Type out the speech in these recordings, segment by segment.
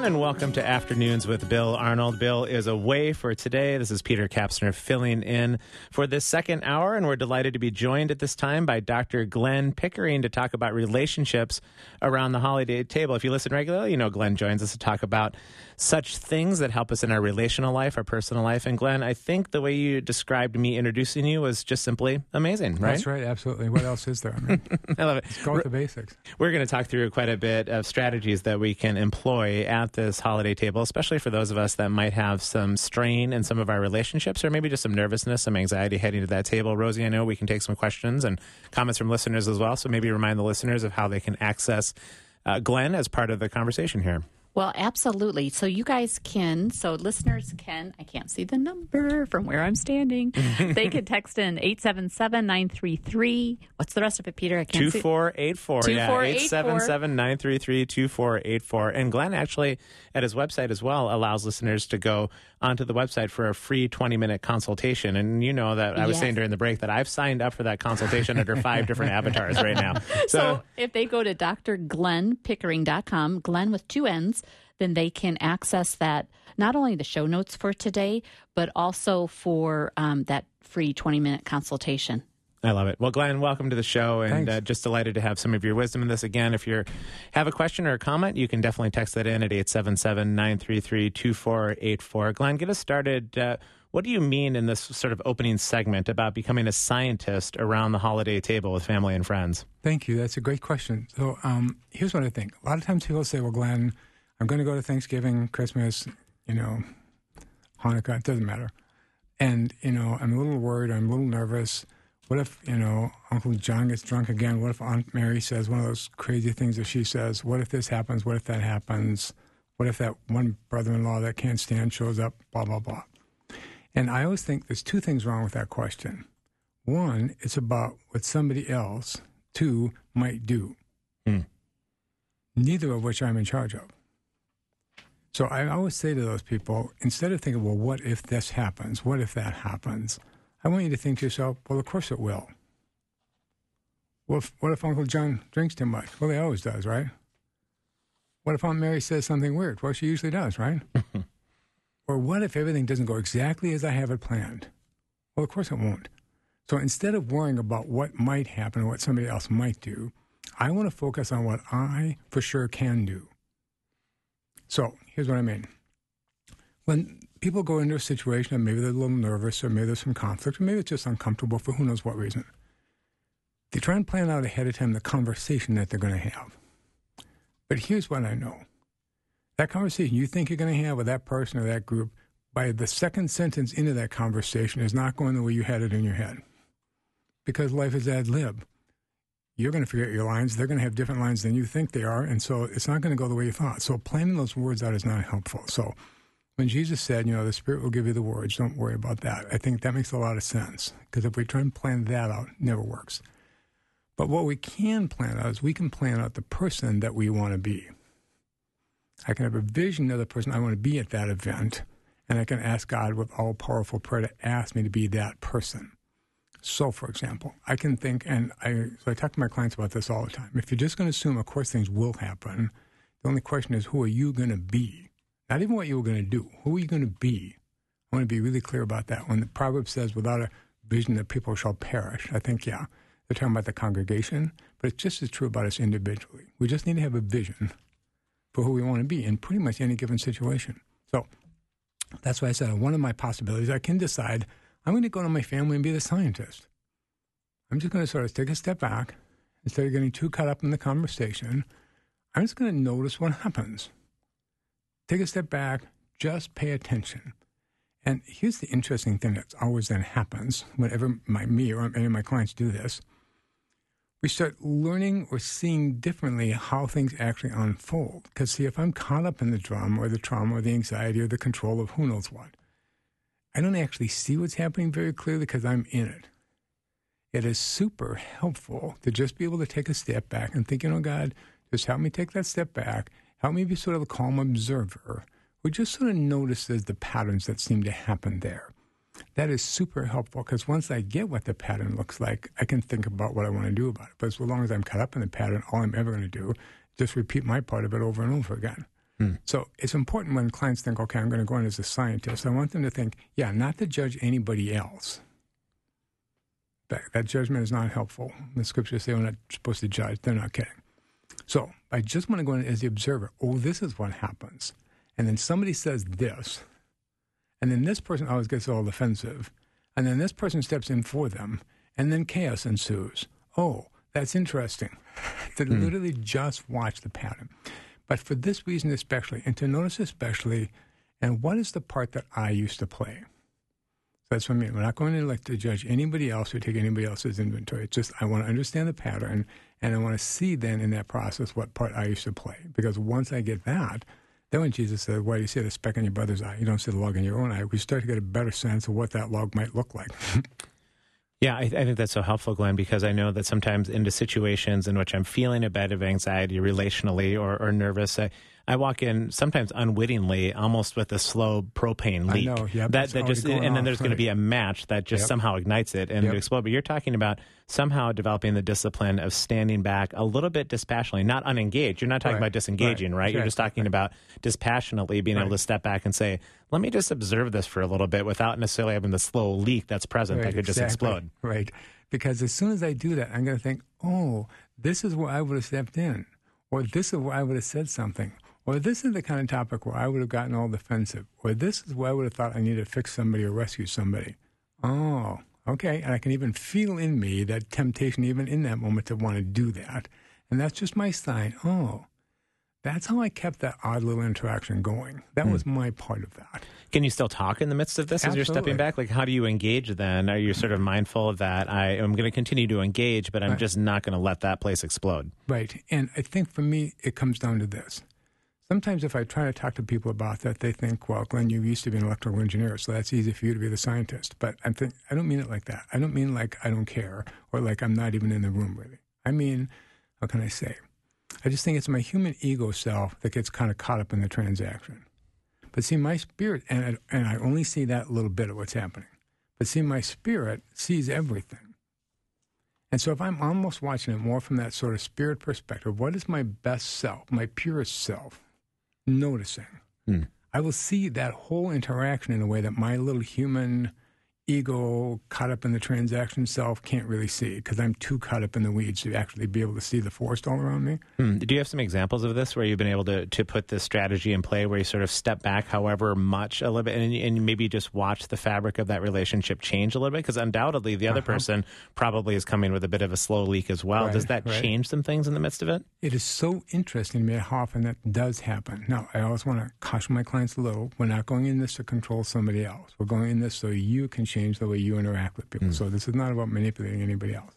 Everyone, and welcome to Afternoons with Bill Arnold. Bill is away for today. This is Peter Kapsner filling in for this second hour, and we're delighted to be joined at this time by Dr. Glenn Pickering to talk about relationships around the holiday table. If you listen regularly, you know Glenn joins us to talk about such things that help us in our relational life, our personal life. And Glenn, I think the way you described me introducing you was just simply amazing, right? That's right, absolutely. What else is there? I, mean, I love it. Let's go with the basics. We're going to talk through quite a bit of strategies that we can employ at this holiday table, especially for those of us that might have some strain in some of our relationships or maybe just some nervousness, some anxiety heading to that table. Rosie, I know we can take some questions and comments from listeners as well. So maybe remind the listeners of how they can access uh, Glenn as part of the conversation here. Well, absolutely. So you guys can, so listeners can, I can't see the number from where I'm standing. they could text in 877 933. What's the rest of it, Peter? I can't see. 2484. Yeah, 877 933 2484. And Glenn actually, at his website as well, allows listeners to go onto the website for a free 20 minute consultation. And you know that I was Yes. saying during the break that I've signed up for that consultation under five different avatars right now. So if they go to drglennpickering.com, Glenn with two N's, then they can access that, not only the show notes for today, but also for um, that free 20 minute consultation. I love it. Well, Glenn, welcome to the show, and uh, just delighted to have some of your wisdom in this. Again, if you have a question or a comment, you can definitely text that in at 877-933-2484. Glenn, get us started. Uh, what do you mean in this sort of opening segment about becoming a scientist around the holiday table with family and friends? Thank you. That's a great question. So um, here's what I think. A lot of times people say, well, Glenn, I'm going to go to Thanksgiving, Christmas, you know, Hanukkah, it doesn't matter. And, you know, I'm a little worried, I'm a little nervous. What if, you know, Uncle John gets drunk again? What if Aunt Mary says one of those crazy things that she says? What if this happens? What if that happens? What if that one brother in law that can't stand shows up? Blah, blah, blah. And I always think there's two things wrong with that question. One, it's about what somebody else, two, might do, Hmm. neither of which I'm in charge of. So I always say to those people, instead of thinking, well, what if this happens? What if that happens? I want you to think to yourself, well, of course it will. What if, what if Uncle John drinks too much? Well, he always does, right? What if Aunt Mary says something weird? Well, she usually does, right? or what if everything doesn't go exactly as I have it planned? Well, of course it won't. So instead of worrying about what might happen or what somebody else might do, I want to focus on what I for sure can do. So here's what I mean. When people go into a situation and maybe they're a little nervous or maybe there's some conflict or maybe it's just uncomfortable for who knows what reason, they try and plan out ahead of time the conversation that they're going to have. But here's what I know that conversation you think you're going to have with that person or that group, by the second sentence into that conversation, is not going the way you had it in your head. Because life is ad lib. You're going to forget your lines. They're going to have different lines than you think they are. And so it's not going to go the way you thought. So planning those words out is not helpful. So when Jesus said, you know, the Spirit will give you the words, don't worry about that, I think that makes a lot of sense. Because if we try and plan that out, it never works. But what we can plan out is we can plan out the person that we want to be. I can have a vision of the person I want to be at that event, and I can ask God with all powerful prayer to ask me to be that person. So, for example, I can think, and I, so I talk to my clients about this all the time. If you're just going to assume, of course, things will happen, the only question is, who are you going to be? Not even what you were going to do. Who are you going to be? I want to be really clear about that. When the proverb says, without a vision, the people shall perish, I think, yeah, they're talking about the congregation, but it's just as true about us individually. We just need to have a vision for who we want to be in pretty much any given situation. So that's why I said one of my possibilities, I can decide I'm going to go to my family and be the scientist. I'm just going to sort of take a step back instead of getting too caught up in the conversation. I'm just going to notice what happens. Take a step back, just pay attention. And here's the interesting thing that always then happens whenever my, me or any of my clients do this. we start learning or seeing differently how things actually unfold. Because, see, if I'm caught up in the drama or the trauma or the anxiety or the control of who knows what, I don't actually see what's happening very clearly because I'm in it. It is super helpful to just be able to take a step back and think, you oh, know, God, just help me take that step back. Help me be sort of a calm observer who just sort of notices the patterns that seem to happen there that is super helpful because once I get what the pattern looks like, I can think about what I want to do about it. But as long as I'm caught up in the pattern, all I'm ever going to do just repeat my part of it over and over again. Hmm. So it's important when clients think, okay, I'm going to go in as a scientist. I want them to think, yeah, not to judge anybody else. That, that judgment is not helpful. The scriptures say we're not supposed to judge. They're not kidding. So I just want to go in as the observer. Oh, this is what happens. And then somebody says this and then this person always gets all defensive. And then this person steps in for them. And then chaos ensues. Oh, that's interesting. to mm. literally just watch the pattern. But for this reason, especially, and to notice especially, and what is the part that I used to play? So that's what I mean. We're not going to like to judge anybody else or take anybody else's inventory. It's just I want to understand the pattern, and I want to see then in that process what part I used to play. Because once I get that, then when Jesus said, Why do you see the speck in your brother's eye? You don't see the log in your own eye. We start to get a better sense of what that log might look like. Yeah, I, I, think that's so helpful, Glenn, because I know that sometimes into situations in which I'm feeling a bit of anxiety relationally or, or nervous, I, I walk in sometimes unwittingly, almost with a slow propane leak. I know, yep, that that just and then there's right. going to be a match that just yep. somehow ignites it and yep. explode. But you're talking about somehow developing the discipline of standing back a little bit dispassionately, not unengaged. You're not talking right. about disengaging, right? right? You're just talking about dispassionately being able to step back and say, "Let me just observe this for a little bit," without necessarily having the slow leak that's present that could exactly. just explode. Right. Because as soon as I do that, I'm going to think, "Oh, this is where I would have stepped in." Or this is where I would have said something or this is the kind of topic where I would have gotten all defensive, or this is where I would have thought I needed to fix somebody or rescue somebody. Oh, okay. And I can even feel in me that temptation, even in that moment, to want to do that. And that's just my sign. Oh, that's how I kept that odd little interaction going. That mm. was my part of that. Can you still talk in the midst of this Absolutely. as you're stepping back? Like, how do you engage then? Are you sort of mindful of that? I am going to continue to engage, but I'm right. just not going to let that place explode. Right. And I think for me, it comes down to this Sometimes, if I try to talk to people about that, they think, "Well, Glenn, you used to be an electrical engineer, so that's easy for you to be the scientist." But I think I don't mean it like that. I don't mean like I don't care or like I'm not even in the room really. I mean, how can I say? I just think it's my human ego self that gets kind of caught up in the transaction. But see, my spirit, and I, and I only see that little bit of what's happening. But see, my spirit sees everything. And so if I'm almost watching it more from that sort of spirit perspective, what is my best self, my purest self? Noticing. Hmm. I will see that whole interaction in a way that my little human ego caught up in the transaction self can't really see because I'm too caught up in the weeds to actually be able to see the forest all around me. Hmm. Do you have some examples of this where you've been able to, to put this strategy in play where you sort of step back however much a little bit and, and maybe just watch the fabric of that relationship change a little bit? Because undoubtedly the other uh-huh. person probably is coming with a bit of a slow leak as well. Right, does that right. change some things in the midst of it? It is so interesting to me how often that does happen. Now, I always want to caution my clients a little. We're not going in this to control somebody else. We're going in this so you can change the way you interact interact with people. Mm. So this is not about manipulating anybody else.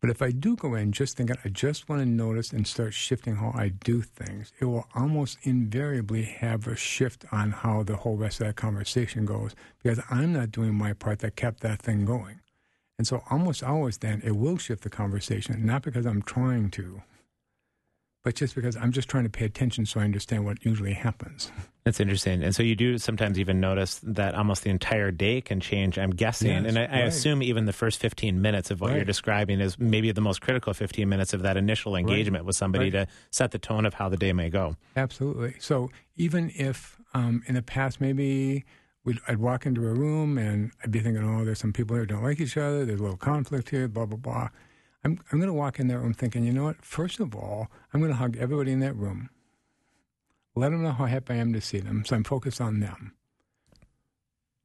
But if I do go in just thinking, I just want to notice and start shifting how I do things, it will almost invariably have a shift on how the whole rest of that conversation goes because I'm not doing my part that kept that thing going. And so almost always then it will shift the conversation, not because I'm trying to, but just because I'm just trying to pay attention so I understand what usually happens. That's interesting. And so you do sometimes even notice that almost the entire day can change, I'm guessing. Yes, and I, right. I, assume even the first 15 minutes of what right. you're describing is maybe the most critical 15 minutes of that initial engagement right. with somebody to set the tone of how the day may go. Absolutely. So even if um, in the past maybe I'd walk into a room and I'd be thinking, oh, there's some people here who don't like each other, there's a little conflict here, blah, blah, blah. I'm, I'm going to walk in that room thinking, you know what? First of all, I'm going to hug everybody in that room. Let them know how happy I am to see them. So I'm focused on them.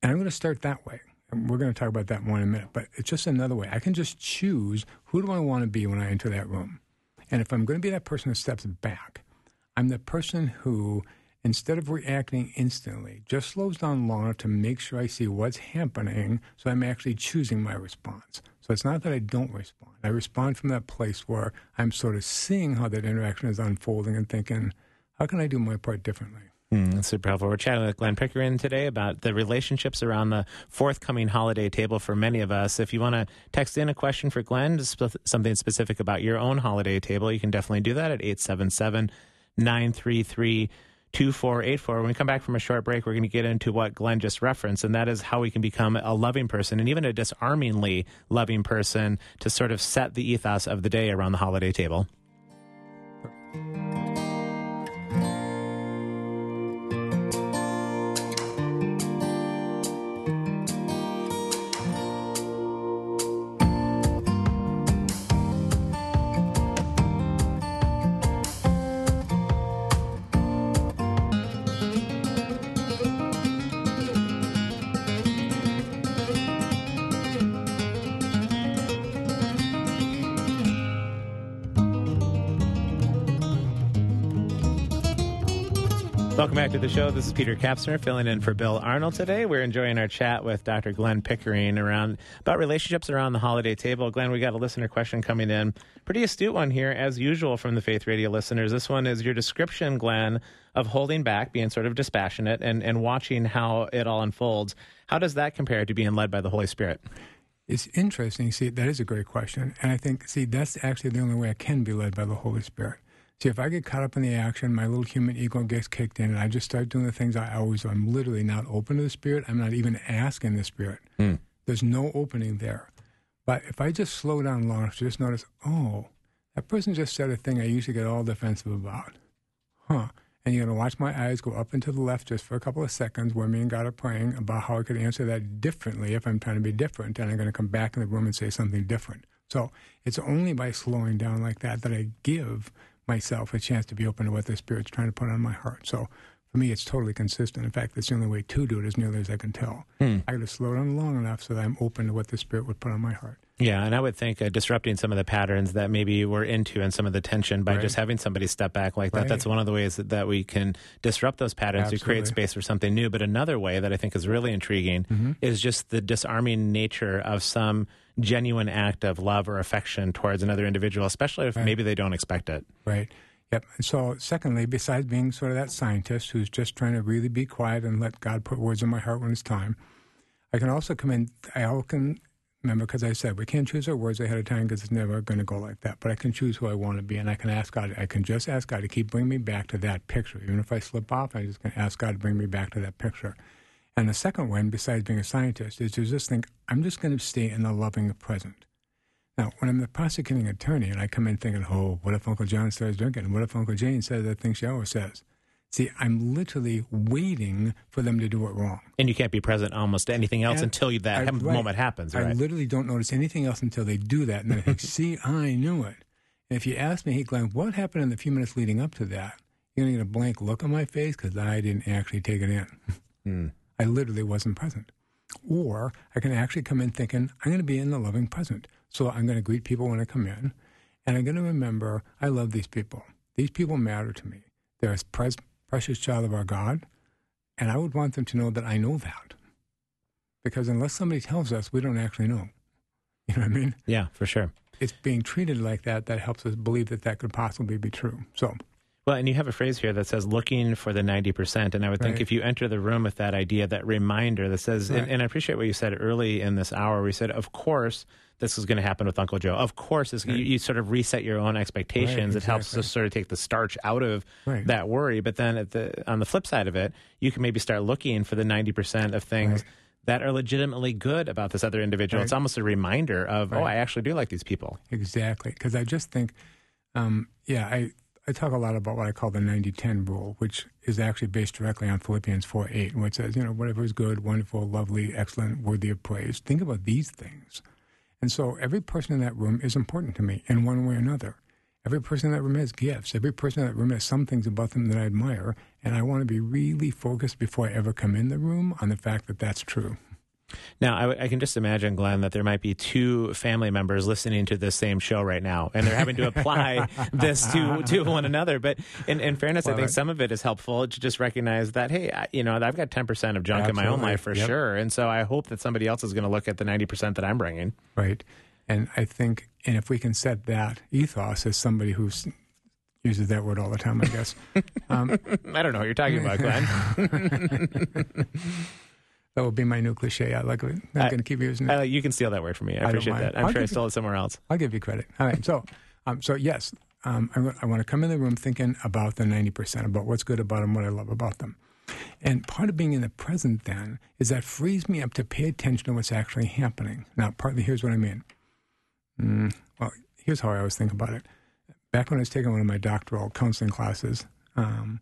And I'm going to start that way. And we're going to talk about that more in a minute. But it's just another way. I can just choose who do I want to be when I enter that room. And if I'm going to be that person who steps back, I'm the person who instead of reacting instantly, just slows down long enough to make sure I see what's happening so I'm actually choosing my response. So it's not that I don't respond. I respond from that place where I'm sort of seeing how that interaction is unfolding and thinking, how can I do my part differently? Mm, that's super helpful. We're chatting with Glenn Pickering today about the relationships around the forthcoming holiday table for many of us. If you want to text in a question for Glenn, something specific about your own holiday table, you can definitely do that at 877 933 2484. When we come back from a short break, we're going to get into what Glenn just referenced, and that is how we can become a loving person and even a disarmingly loving person to sort of set the ethos of the day around the holiday table. Welcome back to the show. This is Peter Kapsner filling in for Bill Arnold today. We're enjoying our chat with Dr. Glenn Pickering around about relationships around the holiday table. Glenn, we got a listener question coming in. Pretty astute one here, as usual, from the Faith Radio listeners. This one is your description, Glenn, of holding back, being sort of dispassionate, and, and watching how it all unfolds. How does that compare to being led by the Holy Spirit? It's interesting. See, that is a great question. And I think, see, that's actually the only way I can be led by the Holy Spirit. See, if I get caught up in the action, my little human ego gets kicked in, and I just start doing the things I always do. I'm literally not open to the Spirit. I'm not even asking the Spirit. Mm. There's no opening there. But if I just slow down long enough to just notice, oh, that person just said a thing I used to get all defensive about. Huh. And you're going to watch my eyes go up and to the left just for a couple of seconds where me and God are praying about how I could answer that differently if I'm trying to be different. And I'm going to come back in the room and say something different. So it's only by slowing down like that that I give myself a chance to be open to what the Spirit's trying to put on my heart. So for me, it's totally consistent. In fact, that's the only way to do it, as nearly as I can tell. Hmm. I got to slow down long enough so that I'm open to what the Spirit would put on my heart. Yeah, and I would think uh, disrupting some of the patterns that maybe we're into and some of the tension by right. just having somebody step back like that. Right. That's one of the ways that, that, we can disrupt those patterns Absolutely. to create space for something new. But another way that I think is really intriguing mm-hmm. is just the disarming nature of some genuine act of love or affection towards another individual, especially if right. maybe they don't expect it. Right. Yep. So, secondly, besides being sort of that scientist who's just trying to really be quiet and let God put words in my heart when it's time, I can also come in. I can remember because I said we can't choose our words ahead of time because it's never going to go like that. But I can choose who I want to be, and I can ask God. I can just ask God to keep bringing me back to that picture. Even if I slip off, I'm just going to ask God to bring me back to that picture. And the second one, besides being a scientist, is to just think I'm just going to stay in the loving present. Now, when I'm the prosecuting attorney and I come in thinking, oh, what if Uncle John starts drinking? What if Uncle Jane says that thing she always says? See, I'm literally waiting for them to do it wrong. And you can't be present almost to anything else and until that I, right, moment happens, right? I literally don't notice anything else until they do that. And then I think, see, I knew it. And if you ask me, hey, Glenn, what happened in the few minutes leading up to that? You're going to get a blank look on my face because I didn't actually take it in. Mm. I literally wasn't present. Or I can actually come in thinking, I'm going to be in the loving present. So I'm going to greet people when I come in, and I'm going to remember I love these people. These people matter to me. They're as pres- precious child of our God, and I would want them to know that I know that. Because unless somebody tells us, we don't actually know. You know what I mean? Yeah, for sure. It's being treated like that that helps us believe that that could possibly be true. So well, and you have a phrase here that says looking for the 90%. And I would think if you enter the room with that idea, that reminder that says, right. and, and, I appreciate what you said early in this hour, we said, of course, this is going to happen with Uncle Joe. Of course, right. you, you, sort of reset your own expectations. Right, exactly. It helps to sort of take the starch out of right. that worry. But then the, on the flip side of it, you can maybe start looking for the 90% of things that are legitimately good about this other individual. It's almost a reminder of, oh, I actually do like these people. Exactly. Because I just think, um, yeah, I I talk a lot about what I call the 90 10 rule, which is actually based directly on Philippians 4 8, which says, you know, whatever is good, wonderful, lovely, excellent, worthy of praise. Think about these things. And so every person in that room is important to me in one way or another. Every person in that room has gifts. Every person in that room has some things about them that I admire. And I want to be really focused before I ever come in the room on the fact that that's true. Now, I, w- I can just imagine, Glenn, that there might be two family members listening to this same show right now, and they're having to apply this to, to one another. But in, in fairness, I think some of it is helpful to just recognize that, hey, I, you know, I've got 10% of junk in my own life for Yep. sure. And so I hope that somebody else is going to look at the 90% that I'm bringing. Right. And I think, and if we can set that ethos as somebody who uses that word all the time, I guess, um, I don't know what you're talking about, Glenn. that would be my new cliche. I like it. I'm I- going to keep using it. Uh, you can steal that word from me. I, don't appreciate that. I'm I'll sure I give you- stole it somewhere else. I'll give you credit. All right. So, um, so yes, um, I, I want to come in the room thinking about the 90%, about what's good about them, what I love about them. And part of being in the present then is that frees me up to pay attention to what's actually happening. Now, partly here's what I mean. Mm, well, here's how I always think about it. Back when I was taking one of my doctoral counseling classes, um,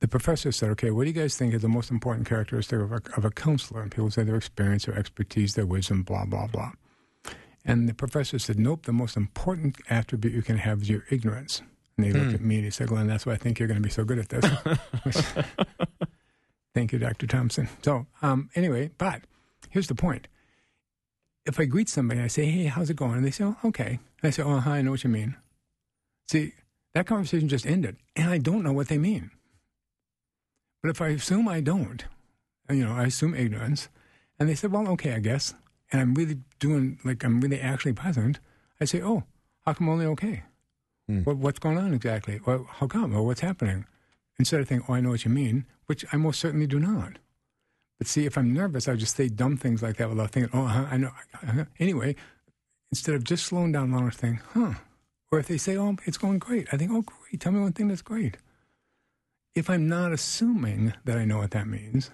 the professor said, okay, what do you guys think is the most important characteristic of a, of a counselor? And people say their experience, their expertise, their wisdom, blah, blah, blah. And the professor said, nope, the most important attribute you can have is your ignorance. And he looked at me and he said, Glenn, that's why I think you're going to be so good at this. Thank you, Dr. Thompson. So, um, anyway, but here's the point. If I greet somebody, I say, hey, how's it going? And they say, oh, okay. And I say, oh, hi, I know what you mean. See, that conversation just ended, and I don't know what they mean. But if I assume I don't, you know, I assume ignorance, and they said, well, okay, I guess, and I'm really doing, like, I'm really actually present, I say, oh, how come only okay? Hmm. What, what's going on exactly? Well, how come? Or what's happening? Instead of thinking, oh, I know what you mean, which I most certainly do not. But see, if I'm nervous, I just say dumb things like that without thinking, oh, uh-huh, I know. Uh-huh. Anyway, instead of just slowing down and think, huh. Or if they say, oh, it's going great, I think, oh, great. Tell me one thing that's great. If I'm not assuming that I know what that means,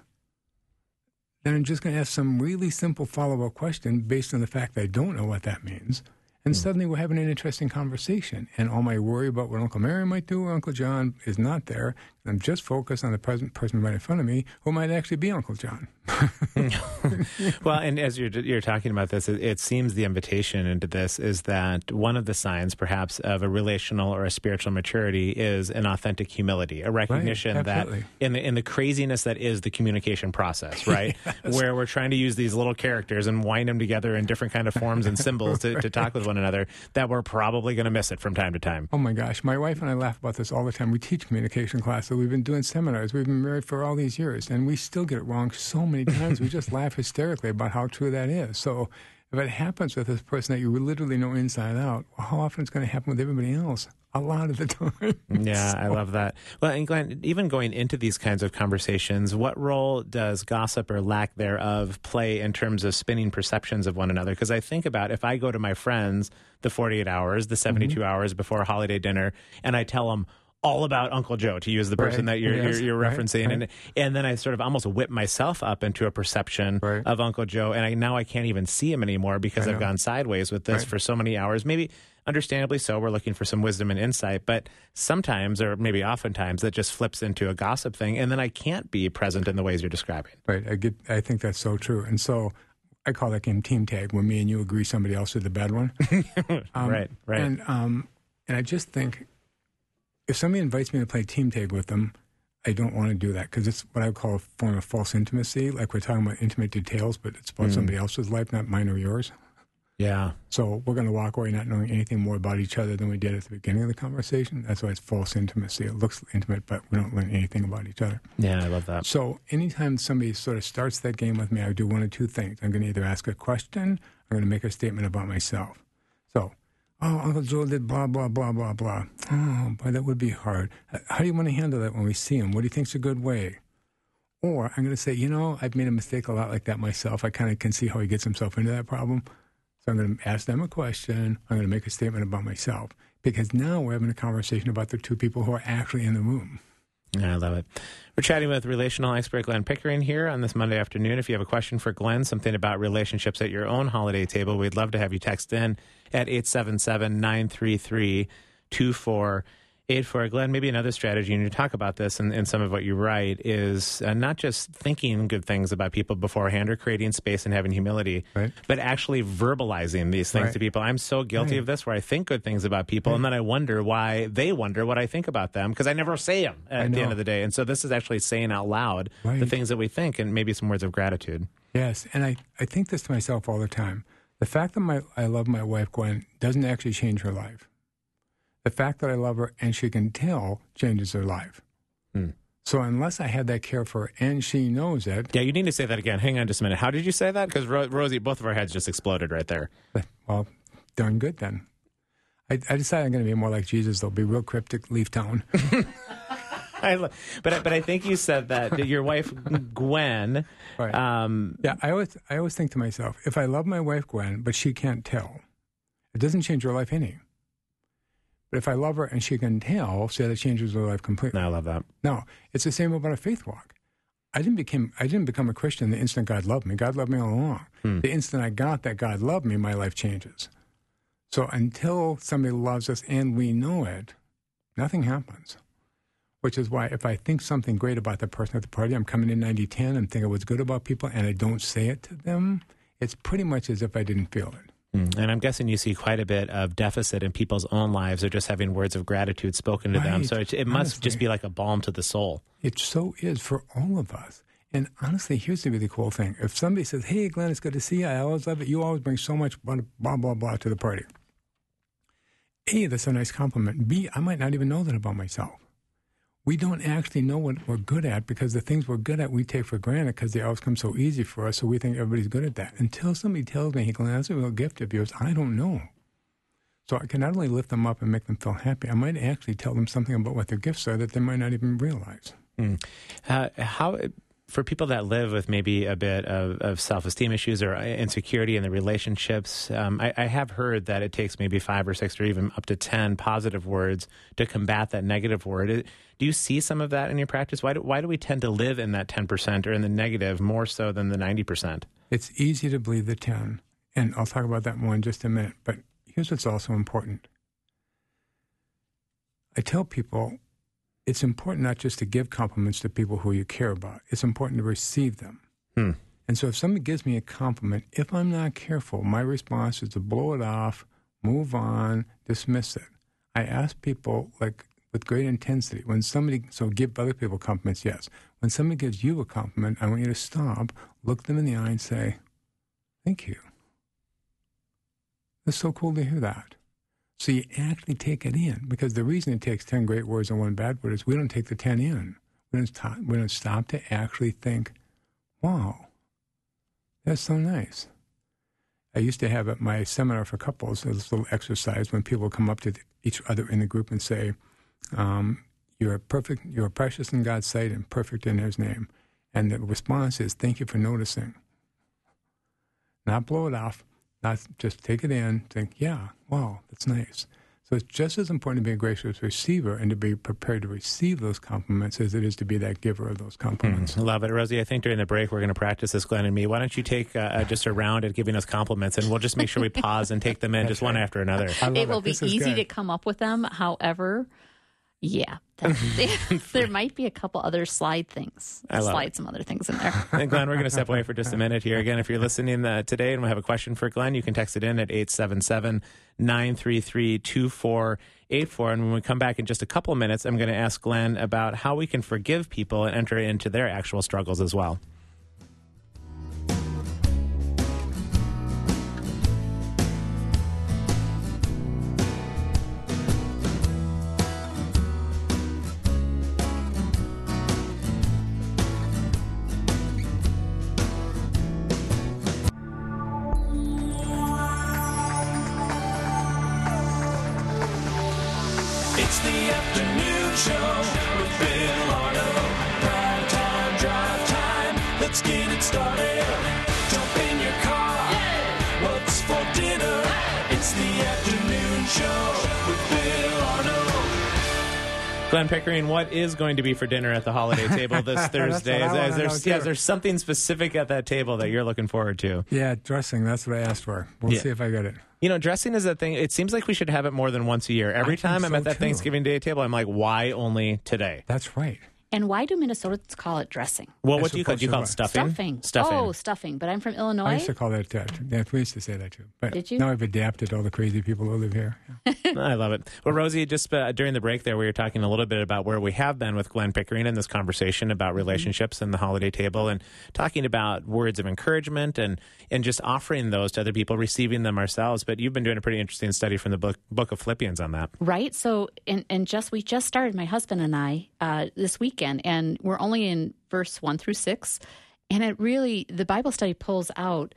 then I'm just going to ask some really simple follow up question based on the fact that I don't know what that means. And hmm. suddenly we're having an interesting conversation. And all my worry about what Uncle Mary might do or Uncle John is not there. I'm just focused on the present person right in front of me who might actually be Uncle John. well, and as you're you're talking about this, it, it seems the invitation into this is that one of the signs, perhaps, of a relational or a spiritual maturity is an authentic humility, a recognition that in the in the craziness that is the communication process, right, where we're trying to use these little characters and wind them together in different kind of forms and symbols to, to talk with one another, that we're probably going to miss it from time to time. Oh my gosh, my wife and I laugh about this all the time. We teach communication classes. We've been doing seminars. We've been married for all these years, and we still get it wrong so many times. we just laugh hysterically about how true that is. So, if it happens with this person that you literally know inside out, well, how often it's going to happen with everybody else? A lot of the time. Yeah, I love that. Well, and Glenn, even going into these kinds of conversations, what role does gossip or lack thereof play in terms of spinning perceptions of one another? Because I think about if I go to my friends the 48 hours, the 72 Mm-hmm. hours before holiday dinner, and I tell them, all about Uncle Joe, to use the person Right. that you're, Yes. you're, you're referencing, Right. and and then I sort of almost whip myself up into a perception Right. of Uncle Joe, and I, now I can't even see him anymore because I've gone sideways with this for so many hours. Maybe understandably so, we're looking for some wisdom and insight, but sometimes, or maybe oftentimes, that just flips into a gossip thing, and then I can't be present in the ways you're describing. Right. I get. I think that's so true. And so, I call that game team tag, when me and you agree somebody else is the bad one. Um, right, right. And um, and I just think if somebody invites me to play team tag with them, I don't want to do that because it's what I would call a form of false intimacy. Like we're talking about intimate details, but it's about hmm. somebody else's life, not mine or yours. yeah. So we're going to walk away not knowing anything more about each other than we did at the beginning of the conversation. That's why it's false intimacy. It looks intimate, but we don't learn anything about each other. Yeah, I love that. So anytime somebody sort of starts that game with me, I do one of two things. I'm going to either ask a question, or I'm going to make a statement about myself. So, oh, Uncle Joe did blah, blah, blah, blah, blah. Oh, boy, that would be hard. How do you want to handle that when we see him? What do you think's a good way? Or I'm going to say, you know, I've made a mistake a lot like that myself. I kind of can see how he gets himself into that problem. So I'm going to ask them a question. I'm going to make a statement about myself. Because now we're having a conversation about the two people who are actually in the room. I love it. We're chatting with relational expert Glenn Pickering here on this Monday afternoon. If you have a question for Glenn, something about relationships at your own holiday table, we'd love to have you text in at 877 933 2484. Glenn, maybe another strategy, and you talk about this in, in some of what you write, is uh, not just thinking good things about people beforehand or creating space and having humility, Right. but actually verbalizing these things Right. to people. I'm so guilty Right. of this where I think good things about people, and then I wonder why they wonder what I think about them because I never say them at the end of the day. And so this is actually saying out loud the things that we think and maybe some words of gratitude. Yes, and I, I think this to myself all the time. The fact that my I love my wife Gwen doesn't actually change her life. The fact that I love her and she can tell changes her life. Hmm. So unless I had that care for her and she knows it, Yeah, you need to say that again. Hang on just a minute. How did you say that? Because Ro- Rosie, both of our heads just exploded right there. well, darn good then. I, I decided I'm going to be more like Jesus. They'll be real cryptic, leave town. I, lo- but I- but I think you said that that your wife Gwen. Right. Um, Yeah, I always I always think to myself, if I love my wife Gwen, but she can't tell, it doesn't change her life any. But if I love her and she can tell, say that changes her life completely. I love that. No, it's the same about a faith walk. I didn't become I didn't become a Christian the instant God loved me. God loved me all along. Hmm. The instant I got that God loved me, my life changes. So until somebody loves us and we know it, nothing happens. Which is why if I think something great about the person at the party, I'm coming in 90-10, I'm thinking what's good about people, and I don't say it to them, it's pretty much as if I didn't feel it. Mm. And I'm guessing you see quite a bit of deficit in people's own lives or just having words of gratitude spoken to them. So it, it must just be like a balm to the soul. It so is for all of us. And honestly, here's the really cool thing. If somebody says, Hey, Glenn, it's good to see you. I always love it. You always bring so much blah, blah, blah, blah to the party. A, that's a nice compliment. B, I might not even know that about myself. We don't actually know what we're good at because the things we're good at we take for granted because they always come so easy for us. So we think everybody's good at that. Until somebody tells me, Glenn, that's a real gift of yours, I don't know. So I can not only lift them up and make them feel happy, I might actually tell them something about what their gifts are that they might not even realize. Uh, how for people that live with maybe a bit of, of self-esteem issues or insecurity in the relationships, um, I, I have heard that it takes maybe five or six or even up to ten positive words to combat that negative word. Do you see some of that in your practice? Why do, why do we tend to live in that ten percent or in the negative more so than the ninety percent? It's easy to believe the 10, and I'll talk about that more in just a minute. But here's what's also important I tell people it's important not just to give compliments to people who you care about, it's important to receive them. Hmm. And so if somebody gives me a compliment, if I'm not careful, my response is to blow it off, move on, dismiss it. I ask people, like, with great intensity, when somebody, so give other people compliments, yes. When somebody gives you a compliment, I want you to stop, look them in the eye, and say, Thank you. It's so cool to hear that. So you actually take it in because the reason it takes 10 great words and one bad word is we don't take the 10 in. We don't stop, we don't stop to actually think, wow, that's so nice. I used to have at my seminar for couples this little exercise when people come up to each other in the group and say, um, "You're perfect. You're precious in God's sight and perfect in His name." And the response is, "Thank you for noticing." Not blow it off. Not just take it in. Think, "Yeah, wow, that's nice." So it's just as important to be a gracious receiver and to be prepared to receive those compliments as it is to be that giver of those compliments. Love it, Rosie. I think during the break we're going to practice this, Glenn and me. Why don't you take uh, uh, just a round at giving us compliments, and we'll just make sure we pause and take them in just one after another. I love it will be This is easy good. to come up with them. However, yeah, there might be a couple other slide things. I slide some other things in there. And Glenn, we're going to step away for just a minute here. Again, if you're listening uh, today and we have a question for Glenn, you can text it in at 877 933 2484. And when we come back in just a couple of minutes, I'm going to ask Glenn about how we can forgive people and enter into their actual struggles as well. What is going to be for dinner at the holiday table this Thursday? Is, is there, yeah, is there something specific at that table that you're looking forward to? Yeah, dressing. That's what I asked for. We'll Yeah. see if I get it. You know, dressing is a thing. It seems like we should have it more than once a year. Every think time I'm at that too. Thanksgiving Day table, I'm like, why only today? That's right. And why do Minnesotans call it dressing? Well, I what do you call it? Do you call it stuffing? Stuffing. Stuffing. Oh, stuffing. But I'm from Illinois. I used to call that, uh, yeah, we used to say that too. But Did you? now I've adapted all the crazy people who live here. Yeah. I love it. Well, Rosie, just uh, during the break there, we were talking a little bit about where we have been with Glenn Pickering in this conversation about Mm-hmm. relationships and the holiday table and talking about words of encouragement and, and just offering those to other people, receiving them ourselves. But you've been doing a pretty interesting study from the book, book of Philippians on that. Right. So, and, and just we just started, my husband and I, uh, this weekend, and we're only in verse one through six, and it really the Bible study pulls out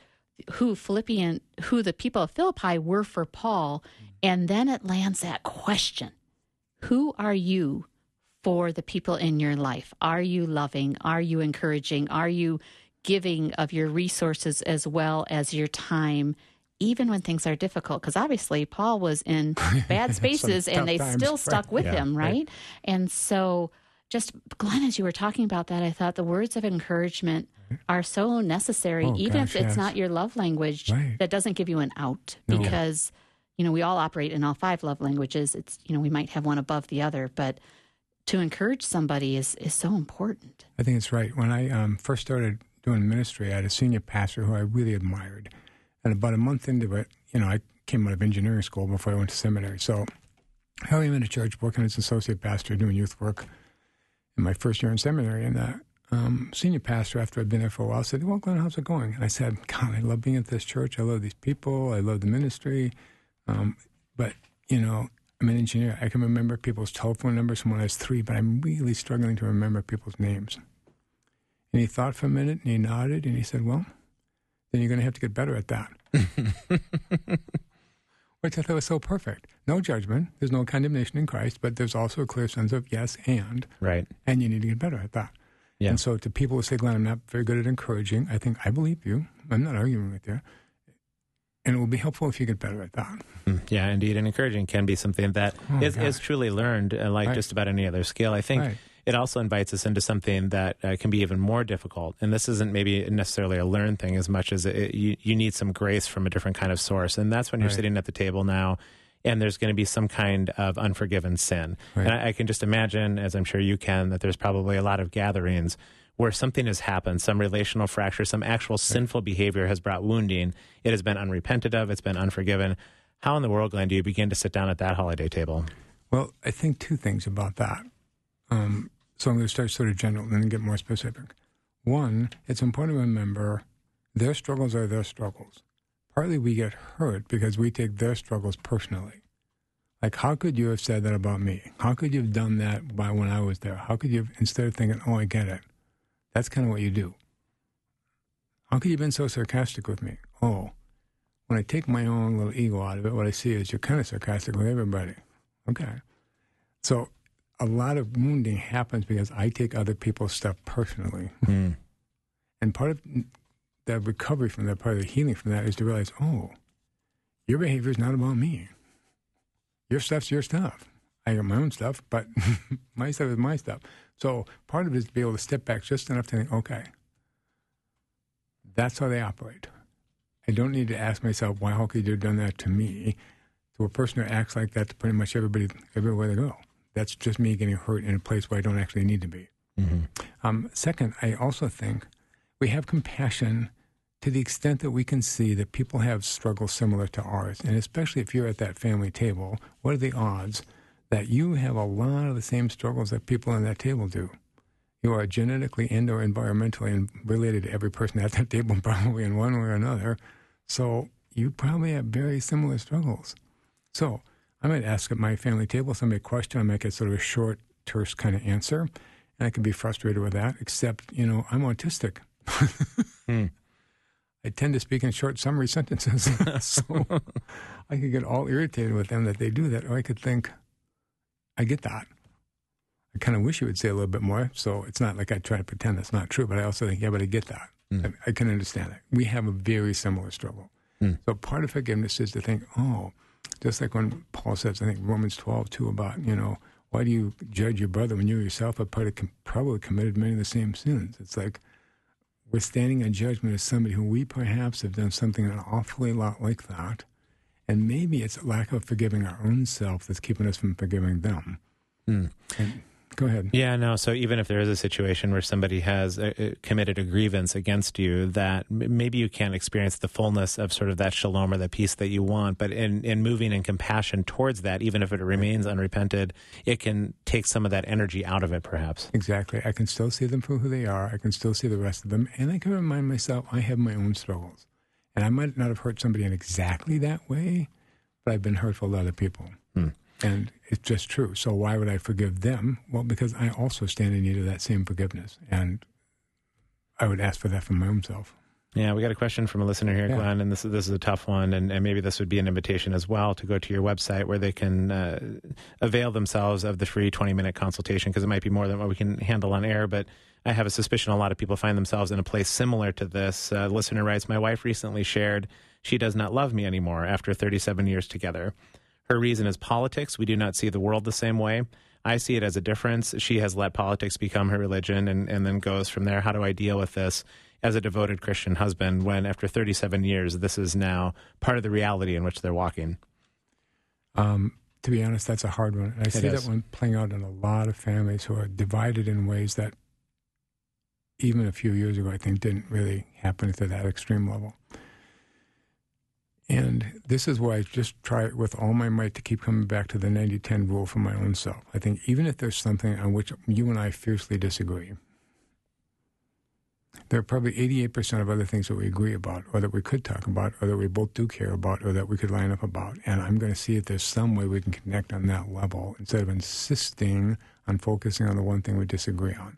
who Philippian, who the people of Philippi were for Paul, and then it lands that question: Who are you for the people in your life? Are you loving? Are you encouraging? Are you giving of your resources as well as your time? Even when things are difficult, because obviously Paul was in bad spaces and they times, still right. stuck with Yeah, him, right. right? And so, just Glenn, as you were talking about that, I thought the words of encouragement are so necessary, Oh, even if it's yes. not your love language. Right. That doesn't give you an out No. because you know we all operate in all five love languages. It's you know we might have one above the other, but to encourage somebody is is so important. I think it's right. When I um, first started doing ministry, I had a senior pastor who I really admired. And about a month into it, you know, I came out of engineering school before I went to seminary. So I came into church working as associate pastor doing youth work in my first year in seminary. And the um, senior pastor, after I'd been there for a while, said, Well, Glenn, how's it going? And I said, God, I love being at this church. I love these people. I love the ministry. Um, but, you know, I'm an engineer. I can remember people's telephone numbers from when I was three, but I'm really struggling to remember people's names. And he thought for a minute and he nodded and he said, Well, then you're going to have to get better at that. Which I thought was so perfect. No judgment. There's no condemnation in Christ, but there's also a clear sense of yes and, Right. and you need to get better at that. Yeah. And so to people who say, Glenn, I'm not very good at encouraging, I think I believe you. I'm not arguing with you. And it will be helpful if you get better at that. Mm, Yeah, indeed. And encouraging can be something that Oh, is, is truly learned, uh, like Right. just about any other skill. I think Right. It also invites us into something that uh, can be even more difficult. And this isn't maybe necessarily a learned thing as much as it, you, you need some grace from a different kind of source. And that's when you're Right. sitting at the table now. And there's going to be some kind of unforgiven sin. Right. And I, I can just imagine, as I'm sure you can, that there's probably a lot of gatherings where something has happened, some relational fracture, some actual sinful behavior has brought wounding. It has been unrepented of, it's been unforgiven. How in the world, Glenn, do you begin to sit down at that holiday table? Well, I think two things about that. Um, so I'm going to start sort of general and then get more specific. One, it's important to remember their struggles are their struggles. Partly we get hurt because we take their struggles personally. Like, how could you have said that about me? How could you have done that by when I was there? How could you have, instead of thinking, oh, I get it? That's kind of what you do. How could you have been so sarcastic with me? Oh, when I take my own little ego out of it, what I see is you're kind of sarcastic with everybody. Okay. So a lot of wounding happens because I take other people's stuff personally. Hmm. And part of the recovery from that, part of the healing from that is to realize, oh, your behavior is not about me. Your stuff's your stuff. I got my own stuff, but my stuff is my stuff. So part of it is to be able to step back just enough to think, okay, that's how they operate. I don't need to ask myself, why, how could you have done that to me? To a person who acts like that to pretty much everybody, everywhere they go. That's just me getting hurt in a place where I don't actually need to be. Um, second, I also think we have compassion to the extent that we can see that people have struggles similar to ours. And especially if you're at that family table, what are the odds that you have a lot of the same struggles that people on that table do? You are genetically and or environmentally related to every person at that table, probably in one way or another. So you probably have very similar struggles. So I might ask at my family table somebody a question. I might get sort of a short, terse kind of answer. And I can be frustrated with that, except, you know, I'm autistic. Hmm. I tend to speak in short summary sentences. so I could get all irritated with them that they do that. Or I could think, I get that. I kind of wish you would say a little bit more. So it's not like I try to pretend that's not true, but I also think, yeah, but I get that. Hmm. I, I can understand it. We have a very similar struggle. Hmm. So part of forgiveness is to think, oh, just like when Paul says, I think Romans 12 too, about, you know, why do you judge your brother when you yourself have probably, com- probably committed many of the same sins? It's like we're standing in judgment of somebody who we perhaps have done something an awfully lot like that. And maybe it's a lack of forgiving our own self that's keeping us from forgiving them. Hmm. And Go ahead. Yeah, no. So even if there is a situation where somebody has uh, uh, committed a grievance against you, that maybe you can't experience the fullness of sort of that shalom or the peace that you want, but in, in moving in compassion towards that, even if it remains unrepented, it can take some of that energy out of it, perhaps. Exactly. I can still see them for who they are. I can still see the rest of them. And I can remind myself I have my own struggles. And I might not have hurt somebody in exactly that way, but I've been hurtful to other people. Hmm. And it's just true. So why would I forgive them? Well, because I also stand in need of that same forgiveness. And I would ask for that from my own self. Yeah, we got a question from a listener here, Yeah. Glenn, and this is this is a tough one, and, and maybe this would be an invitation as well to go to your website where they can uh, avail themselves of the free twenty minute consultation because it might be more than what we can handle on air. But I have a suspicion a lot of people find themselves in a place similar to this. Uh, listener writes, "My wife recently shared she does not love me anymore after thirty seven years together. Her reason is politics. We do not see the world the same way." I see it as a difference. She has let politics become her religion and, and then goes from there. How do I deal with this as a devoted Christian husband when, after 37 years, this is now part of the reality in which they're walking? Um, to be honest, that's a hard one. I see that one playing out in a lot of families who are divided in ways that even a few years ago, I think, didn't really happen to that extreme level. And this is why I just try with all my might to keep coming back to the 90 10 rule for my own self. I think even if there's something on which you and I fiercely disagree, there are probably 88% of other things that we agree about, or that we could talk about, or that we both do care about, or that we could line up about. And I'm going to see if there's some way we can connect on that level instead of insisting on focusing on the one thing we disagree on.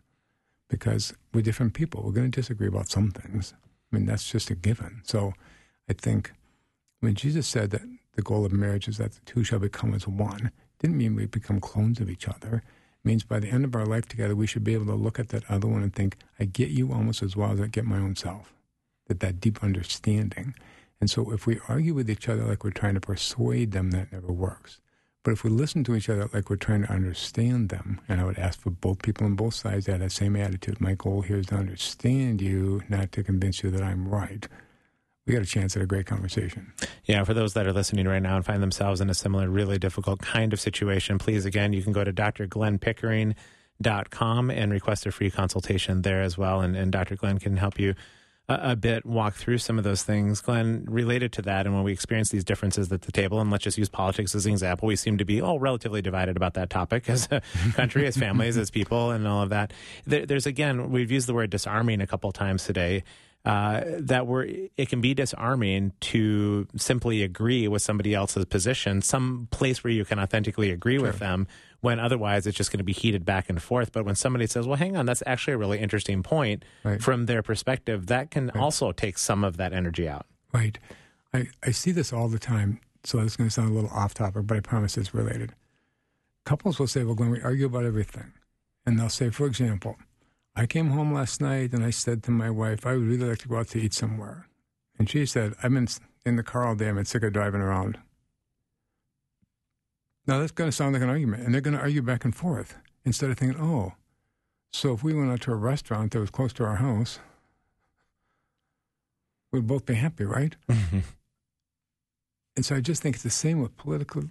Because we're different people. We're going to disagree about some things. I mean, that's just a given. So I think when Jesus said that the goal of marriage is that the two shall become as one, didn't mean we become clones of each other. It means by the end of our life together, we should be able to look at that other one and think, I get you almost as well as I get my own self. That that deep understanding. And so if we argue with each other like we're trying to persuade them, that never works. But if we listen to each other like we're trying to understand them, and I would ask for both people on both sides to have that same attitude. My goal here is to understand you, not to convince you that I'm right. We got a chance at a great conversation. Yeah, for those that are listening right now and find themselves in a similar, really difficult kind of situation, please, again, you can go to drglennpickering.com and request a free consultation there as well. And, and Dr. Glenn can help you a, a bit walk through some of those things. Glenn, related to that, and when we experience these differences at the table, and let's just use politics as an example, we seem to be all relatively divided about that topic as a country, as families, as people, and all of that. There, there's, again, we've used the word disarming a couple times today uh, that we're, it can be disarming to simply agree with somebody else's position, some place where you can authentically agree with them, when otherwise it's just going to be heated back and forth. But when somebody says, well, hang on, that's actually a really interesting point Right. from their perspective, that can also take some of that energy out. Right. I, I see this all the time. So is going to sound a little off topic, but I promise it's related. Couples will say, well, Glenn, we argue about everything. And they'll say, for example, I came home last night and I said to my wife, I would really like to go out to eat somewhere. And she said, I've been in the car all day. I'm sick of driving around. Now that's going to sound like an argument. And they're going to argue back and forth instead of thinking, oh, so if we went out to a restaurant that was close to our house, we'd both be happy, right? Mm-hmm. And so I just think it's the same with political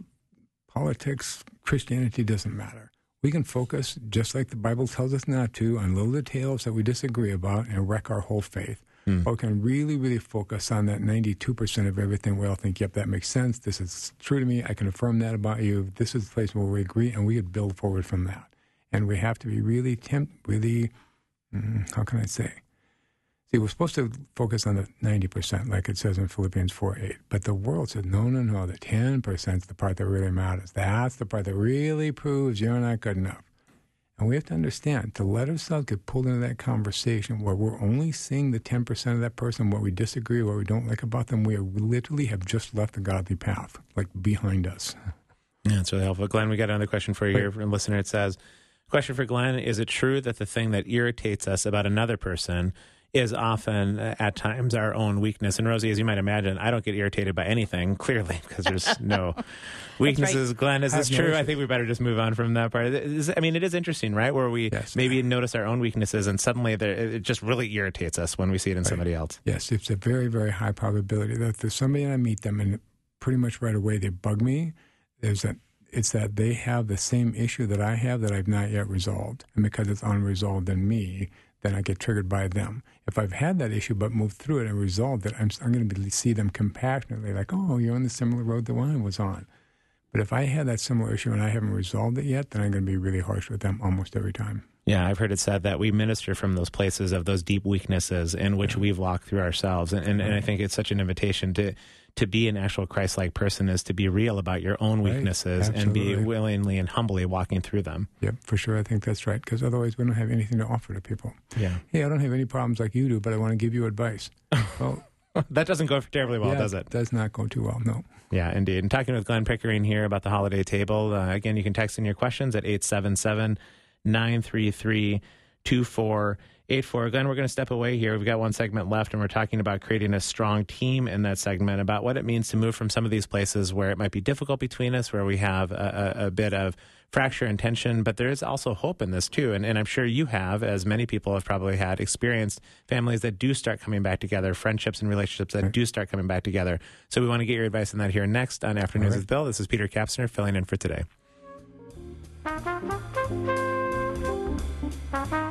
politics. Christianity doesn't matter. We can focus, just like the Bible tells us not to, on little details that we disagree about and wreck our whole faith. Or we can really, really focus on that 92% of everything we all think, yep, that makes sense. This is true to me. I can affirm that about you. This is the place where we agree, and we could build forward from that. And we have to be really, temp- really, mm, how can I say? See, we're supposed to focus on the 90%, like it says in Philippians 4 8. But the world says, no, no, no, the 10% is the part that really matters. That's the part that really proves you're not good enough. And we have to understand to let ourselves get pulled into that conversation where we're only seeing the 10% of that person, what we disagree, what we don't like about them, we are, we literally have just left the godly path, like behind us. Yeah, that's really helpful. Glenn, we got another question for you here from a listener. It says, Question for Glenn Is it true that the thing that irritates us about another person is often, uh, at times, our own weakness? And Rosie, as you might imagine, I don't get irritated by anything, clearly, because there's no weaknesses. Glenn, is this no true? I think we better just move on from that part. Is- I mean, it is interesting, right? Where we Yes. maybe notice our own weaknesses and suddenly it just really irritates us when we see it in somebody else. Yes, it's a very, very high probability that if there's somebody and I meet them and pretty much right away they bug me, there's a It's that they have the same issue that I have that I've not yet resolved. And because it's unresolved in me, then I get triggered by them. If I've had that issue but moved through it and resolved it, I'm, I'm going to see them compassionately, like, oh, you're on the similar road that I was on. But if I had that similar issue and I haven't resolved it yet, then I'm going to be really harsh with them almost every time. Yeah, I've heard it said that we minister from those places of those deep weaknesses in which we've walked through ourselves. And, and, and I think it's such an invitation to to be an actual Christ like person is to be real about your own Right. weaknesses and be willingly and humbly walking through them. Yep, for sure. I think that's right. Because otherwise, we don't have anything to offer to people. Yeah. Hey, I don't have any problems like you do, but I want to give you advice. Well, that doesn't go terribly well, yeah, does it? Does not go too well. No. Yeah, indeed. And talking with Glenn Pickering here about the holiday table. Uh, again, you can text in your questions at 877 933 2484. Glenn, we're going to step away here. We've got one segment left, and we're talking about creating a strong team in that segment, about what it means to move from some of these places where it might be difficult between us, where we have a, a, a bit of fracture and tension, but there is also hope in this too. And, and I'm sure you have, as many people have probably had, experienced families that do start coming back together, friendships and relationships that do start coming back together. So we want to get your advice on that here next on Afternoons right. with Bill. This is Peter Kapsner filling in for today.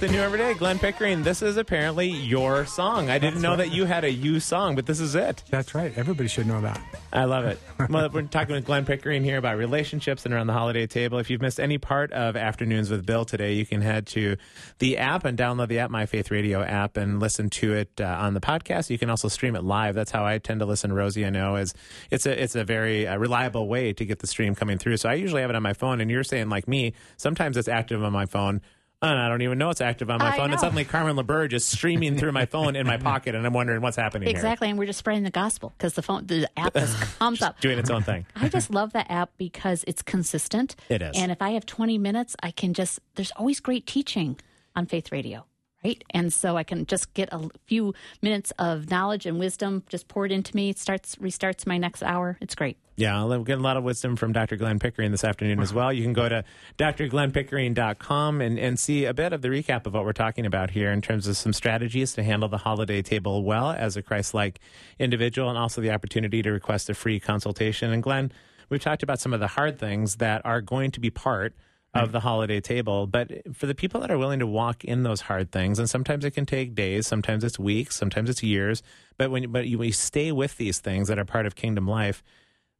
something new every day. Glenn Pickering, this is apparently your song. I didn't know that you had a you song, but this is it. That's right. Everybody should know that. I love it. well, we're talking with Glenn Pickering here about relationships and around the holiday table. If you've missed any part of Afternoons with Bill today, you can head to the app and download the app, My Faith Radio app, and listen to it uh, on the podcast. You can also stream it live. That's how I tend to listen. Rosie, I know is it's a it's a very uh, reliable way to get the stream coming through. So I usually have it on my phone, and you're saying like me, sometimes it's active on my phone. And I don't even know it's active on my iPhone. And suddenly Carmen LaBerge is streaming through my phone in my pocket, and I'm wondering what's happening here. Exactly, and we're just spreading the gospel because the phone, the app just comes up. Doing its own thing. I just love the app because it's consistent. It is. And if I have 20 minutes, I can just, there's always great teaching on Faith Radio, right? And so I can just get a few minutes of knowledge and wisdom just poured into me. It starts, restarts my next hour. It's great. Yeah, I'll get a lot of wisdom from Dr. Glenn Pickering this afternoon as well. You can go to drglennpickering.com and, and see a bit of the recap of what we're talking about here in terms of some strategies to handle the holiday table well as a Christ like individual and also the opportunity to request a free consultation. And Glenn, we've talked about some of the hard things that are going to be part of the holiday table. But for the people that are willing to walk in those hard things, and sometimes it can take days, sometimes it's weeks, sometimes it's years. But when but you, you stay with these things that are part of kingdom life,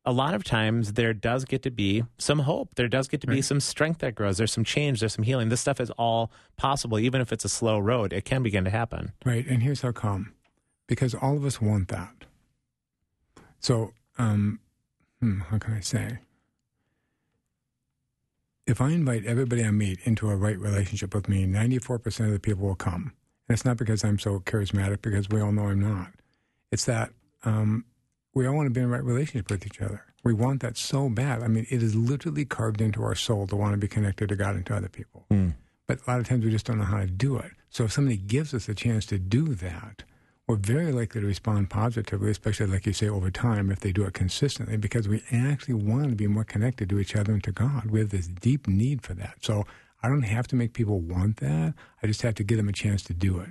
a lot of times there does get to be some hope. There does get to be some strength that grows. There's some change. There's some healing. This stuff is all possible, even if it's a slow road. It can begin to happen. Right. And here's how come because all of us want that. So, um, hmm, how can I say? If I invite everybody I meet into a right relationship with me, 94% of the people will come. And it's not because I'm so charismatic, because we all know I'm not. It's that um, we all want to be in a right relationship with each other. We want that so bad. I mean, it is literally carved into our soul to want to be connected to God and to other people. But a lot of times we just don't know how to do it. So if somebody gives us a chance to do that, we're very likely to respond positively, especially like you say over time if they do it consistently, because we actually want to be more connected to each other and to God. We have this deep need for that. So I don't have to make people want that. I just have to give them a chance to do it.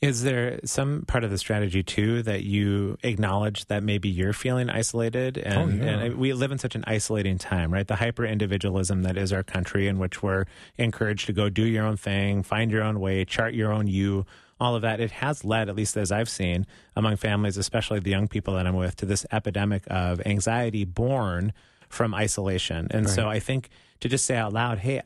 Is there some part of the strategy too that you acknowledge that maybe you're feeling isolated oh, and, Oh, yeah. and we live in such an isolating time, right? The hyper individualism that is our country in which we're encouraged to go do your own thing, find your own way, chart your own you, all of that. It has led, at least as I've seen among families, especially the young people that I'm with, to this epidemic of anxiety born from isolation. And so I think to just say out loud, hey,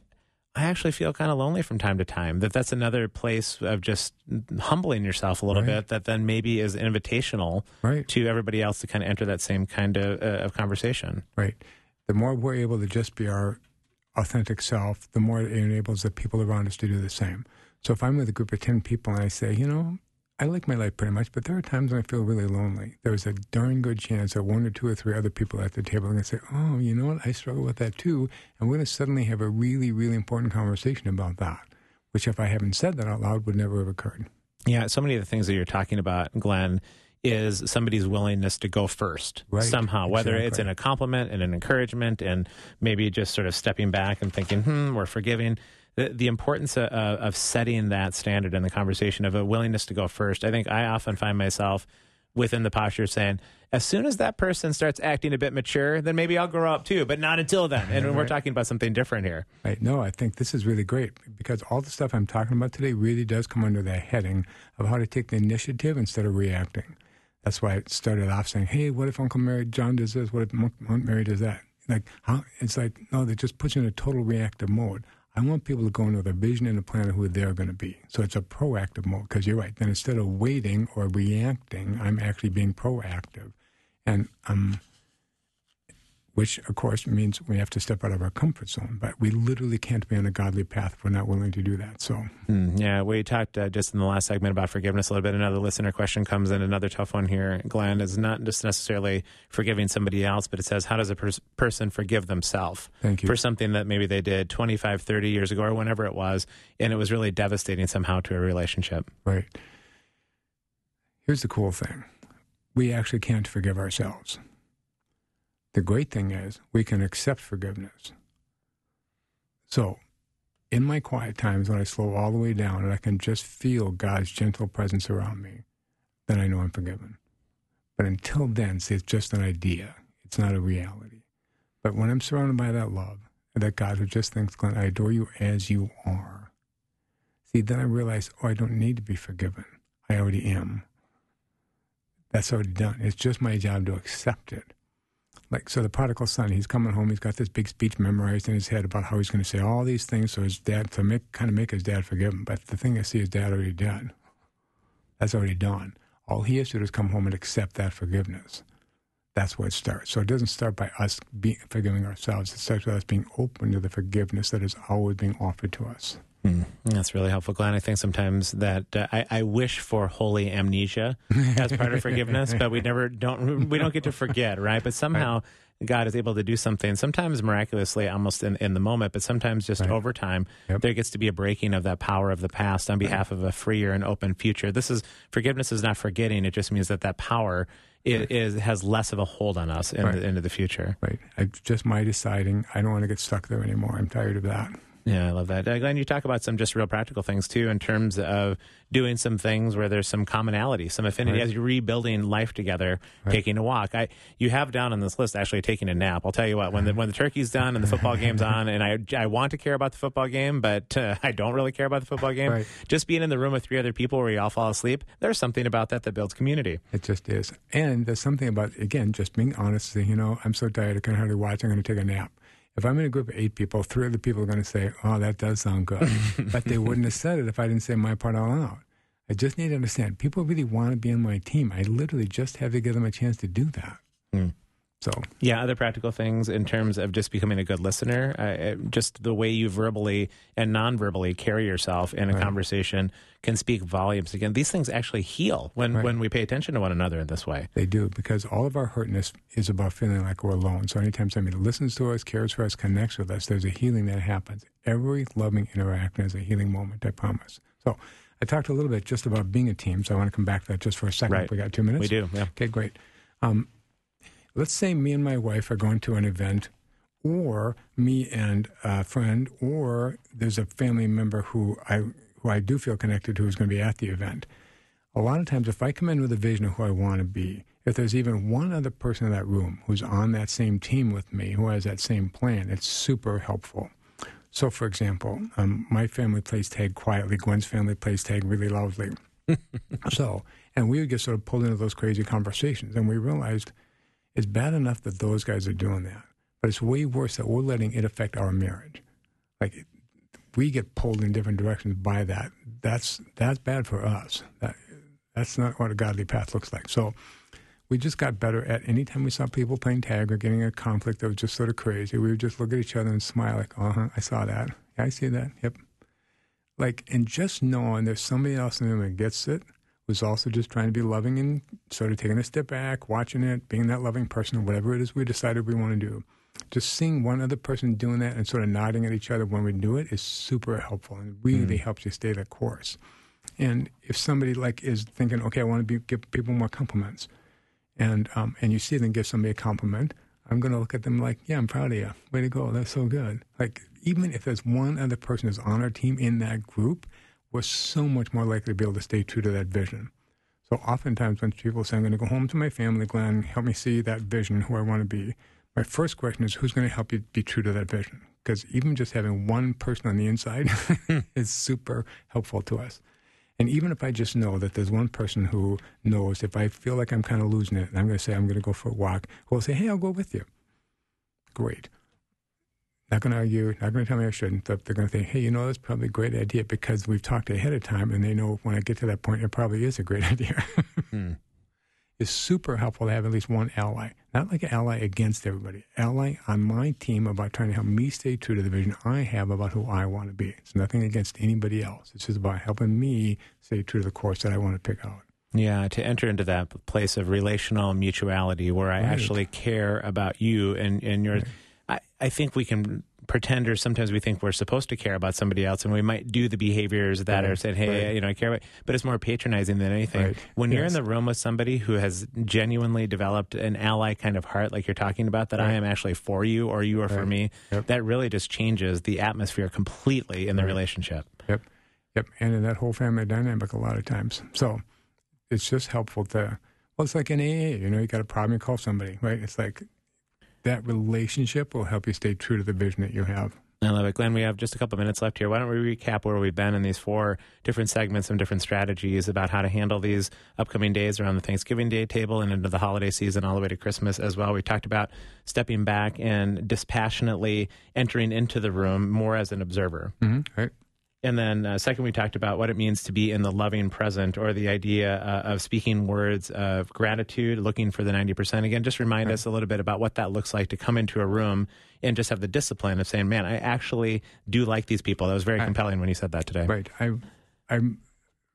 I actually feel kind of lonely from time to time. That that's another place of just humbling yourself a little Right. bit. That then maybe is invitational Right. to everybody else to kind of enter that same kind of, uh, of conversation. Right. The more we're able to just be our authentic self, the more it enables the people around us to do the same. So if I'm with a group of 10 people and I say, you know, I like my life pretty much, but there are times when I feel really lonely. There's a darn good chance that one or two or three other people at the table are going to say, oh, you know what? I struggle with that too. And we're going to suddenly have a really, really important conversation about that, which if I haven't said that out loud would never have occurred. Yeah, so many of the things that you're talking about, Glenn, is somebody's willingness to go first Right, somehow, whether it's exactly. in a compliment and an encouragement, and maybe just sort of stepping back and thinking, "Hmm, we're forgiving." The, the importance of, of setting that standard in the conversation of a willingness to go first. I think I often find myself within the posture saying, as soon as that person starts acting a bit mature, then maybe I'll grow up too, but not until then. And we're talking about something different here. Right. No, I think this is really great because all the stuff I'm talking about today really does come under that heading of how to take the initiative instead of reacting. That's why I started off saying, "Hey, what if Uncle Mary John does this? What if Aunt Mary does that?" Like, how? It's like no, that just puts you in a total reactive mode. I want people to go in with a vision and a plan of who they're going to be. So it's a proactive mode because you're right. Then instead of waiting or reacting, I'm actually being proactive, and um, which of course means we have to step out of our comfort zone. But we literally can't be on a godly path if we're not willing to do that. So Mm, yeah, we talked uh, just in the last segment about forgiveness a little bit. Another listener question comes in, another tough one here. Glenn is not just necessarily forgiving somebody else, but it says, how does a pers- person forgive themselves for something that maybe they did 25, 30 years ago or whenever it was, and it was really devastating somehow to a relationship? Right. Here's the cool thing we actually can't forgive ourselves. The great thing is we can accept forgiveness. So, in my quiet times when I slow all the way down and I can just feel God's gentle presence around me, then I know I'm forgiven. But until then, see, it's just an idea, it's not a reality. But when I'm surrounded by that love, that God who just thinks, Glenn, I adore you as you are, see, then I realize, oh, I don't need to be forgiven. I already am. That's already done. It's just my job to accept it. Like, so the prodigal son, he's coming home, he's got this big speech memorized in his head about how he's going to say all these things so his dad, to make, kind of make his dad forgive him. But the thing is, see, his dad already done. That's already done. All he has to do is come home and accept that forgiveness. That's where it starts. So it doesn't start by us being, forgiving ourselves. It starts with us being open to the forgiveness that is always being offered to us. Mm, that's really helpful, Glenn. I think sometimes that uh, I, I wish for holy amnesia as part of forgiveness, but we never don't we don't get to forget, right? But somehow God is able to do something, sometimes miraculously, almost in, in the moment, but sometimes just Right. over time, Yep. there gets to be a breaking of that power of the past on behalf of a freer and open future. This is forgiveness is not forgetting; it just means that that power is, is has less of a hold on us in Right. the, into the future. Right. It's just my deciding. I don't want to get stuck there anymore. I'm tired of that. Yeah, I love that. Uh, Glenn, you talk about some just real practical things too in terms of doing some things where there's some commonality, some affinity Right. as you're rebuilding life together, taking a walk. I you have down on this list actually taking a nap. I'll tell you what, when the when the turkey's done and the football game's on, and I I want to care about the football game, but uh, I don't really care about the football game. Right. Just being in the room with three other people where you all fall asleep, there's something about that that builds community. It just is. And there's something about, again, just being honest, saying, you know, I'm so tired, I can hardly watch, I'm going to take a nap. If I'm in a group of eight people, three other people are going to say, oh, that does sound good. but they wouldn't have said it if I didn't say my part all out loud. I just need to understand, people really want to be on my team. I literally just have to give them a chance to do that. Mm. So, Yeah, other practical things in terms of just becoming a good listener, uh, just the way you verbally and non-verbally carry yourself in a Right. conversation can speak volumes. Again, these things actually heal when Right. when we pay attention to one another in this way. They do because all of our hurtness is about feeling like we're alone. So anytime somebody listens to us, cares for us, connects with us, there's a healing that happens. Every loving interaction is a healing moment. I promise. So I talked a little bit just about being a team. So I want to come back to that just for a second. Right. We got two minutes. We do, yeah. Okay, great. Um, let's say me and my wife are going to an event, or me and a friend, or there's a family member who I who I do feel connected to who's going to be at the event. A lot of times, if I come in with a vision of who I want to be, if there's even one other person in that room who's on that same team with me, who has that same plan, it's super helpful. So, for example, um, my family plays tag quietly. Gwen's family plays tag really loudly. so, and we would get sort of pulled into those crazy conversations, and we realized it's bad enough that those guys are doing that, but it's way worse that we're letting it affect our marriage. Like we get pulled in different directions by that. That's that's bad for us. That that's not what a godly path looks like. So we just got better at anytime we saw people playing tag or getting a conflict that was just sort of crazy, we would just look at each other and smile like, uh huh, I saw that. Yeah, I see that. Yep. Like, and just knowing there's somebody else in the room that gets it was also just trying to be loving and sort of taking a step back, watching it, being that loving person, or whatever it is we decided we want to do. Just seeing one other person doing that and sort of nodding at each other when we do it is super helpful and really helps you stay the course. And if somebody like is thinking, okay, I want to be, give people more compliments, and um, and you see them give somebody a compliment, I'm going to look at them like, yeah, I'm proud of you. Way to go. That's so good. Like even if there's one other person who's on our team in that group, we're so much more likely to be able to stay true to that vision. So oftentimes when people say, I'm going to go home to my family, Glenn, help me see that vision, who I want to be, my first question is, who's going to help you be true to that vision? Because even just having one person on the inside is super helpful to us. And even if I just know that there's one person who knows if I feel like I'm kind of losing it, and I'm going to say I'm going to go for a walk, who will say, hey, I'll go with you. Great. Not going to argue, not going to tell me I shouldn't. But they're going to think, hey, you know, that's probably a great idea because we've talked ahead of time and they know when I get to that point, it probably is a great idea. Hmm. It's super helpful to have at least one ally, not like an ally against everybody, ally on my team about trying to help me stay true to the vision I have about who I want to be. It's nothing against anybody else. It's just about helping me stay true to the course that I want to pick out. Yeah, to enter into that place of relational mutuality where I Right. actually care about you and, and your. I, I think we can pretend, or sometimes we think we're supposed to care about somebody else, and we might do the behaviors that Right, are said, hey, right. you know, I care about, but it's more patronizing than anything. Right, When you're in the room with somebody who has genuinely developed an ally kind of heart, like you're talking about, that I am actually for you or you are for me, Yep. that really just changes the atmosphere completely in the relationship. Yep. Yep. And in that whole family dynamic a lot of times. So it's just helpful to, well, it's like an AA, you know, you got a problem, you call somebody, right? It's like that relationship will help you stay true to the vision that you have. I love it. Glenn, we have just a couple minutes left here. Why don't we recap where we've been in these four different segments and different strategies about how to handle these upcoming days around the Thanksgiving Day table and into the holiday season all the way to Christmas as well. We talked about stepping back and dispassionately entering into the room more as an observer. Mm-hmm. Right. And then, uh, second, we talked about what it means to be in the loving present or the idea uh, of speaking words of gratitude, looking for the 90%. Again, just remind us a little bit about what that looks like to come into a room and just have the discipline of saying, man, I actually do like these people. That was very Right. compelling when you said that today. Right. I, I'm,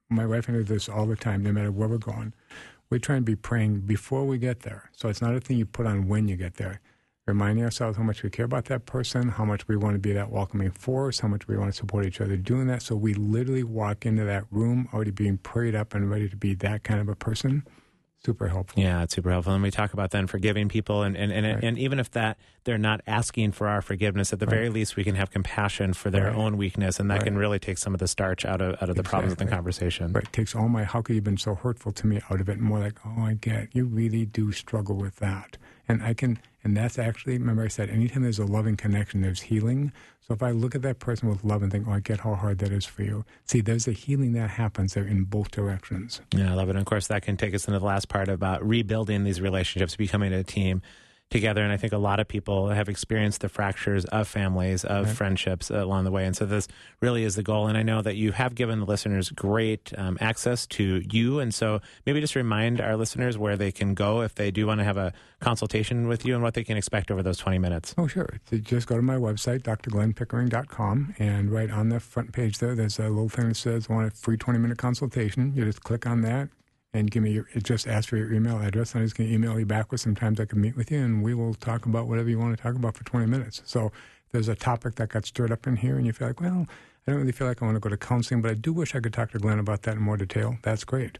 my wife and I do this all the time, no matter where we're going. We try and be praying before we get there. So it's not a thing you put on when you get there. Reminding ourselves how much we care about that person, how much we want to be that welcoming force, how much we want to support each other doing that. So we literally walk into that room already being prayed up and ready to be that kind of a person. Super helpful. Yeah, it's super helpful. And we talk about then forgiving people, and and, and, Right. and even if that they're not asking for our forgiveness, at the very least, we can have compassion for their Right. own weakness, and that Right. can really take some of the starch out of out of the problems of the conversation. Right. it Takes all my, how could you have been so hurtful to me out of it? and More like, oh, I get, you really do struggle with that. And I can, and that's actually, remember I said, anytime there's a loving connection, there's healing. So if I look at that person with love and think, oh, I get how hard that is for you. See, there's a healing that happens there in both directions. Yeah, I love it. And of course, that can take us into the last part about rebuilding these relationships, becoming a team together. And I think a lot of people have experienced the fractures of families, of friendships along the way. And so this really is the goal. And I know that you have given the listeners great um, access to you. And so maybe just remind our listeners where they can go if they do want to have a consultation with you and what they can expect over those 20 minutes. Oh, sure. So just go to my website, drglennpickering.com, and right on the front page there, there's a little thing that says, want a free 20 minute consultation. You just click on that and give me your, just ask for your email address. and I'm just going to email you back with some times I can meet with you, and we will talk about whatever you want to talk about for 20 minutes. So there's a topic that got stirred up in here, and you feel like, well, I don't really feel like I want to go to counseling, but I do wish I could talk to Glenn about that in more detail. That's great.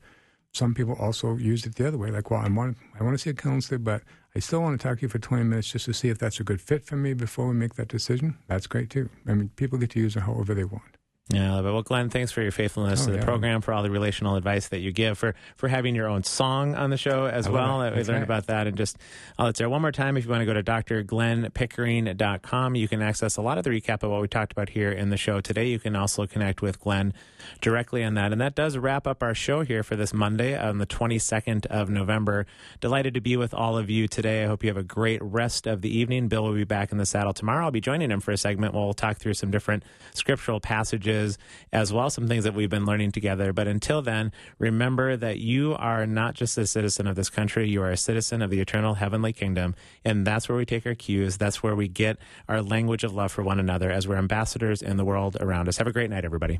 Some people also use it the other way, like, well, I want, I want to see a counselor, but I still want to talk to you for 20 minutes just to see if that's a good fit for me before we make that decision. That's great too. I mean, people get to use it however they want. Yeah, I love it. Well, Glenn, thanks for your faithfulness Oh, to the yeah. program, for all the relational advice that you give, for for having your own song on the show as I well. it. We learned right. about that and just all that's there. One more time, if you want to go to drglennpickering.com, you can access a lot of the recap of what we talked about here in the show today. You can also connect with Glenn directly on that. And that does wrap up our show here for this Monday on the 22nd of November. Delighted to be with all of you today. I hope you have a great rest of the evening. Bill will be back in the saddle tomorrow. I'll be joining him for a segment where we'll talk through some different scriptural passages as well, some things that we've been learning together. But until then, remember that you are not just a citizen of this country, you are a citizen of the eternal heavenly kingdom. And that's where we take our cues. That's where we get our language of love for one another as we're ambassadors in the world around us. Have a great night, everybody.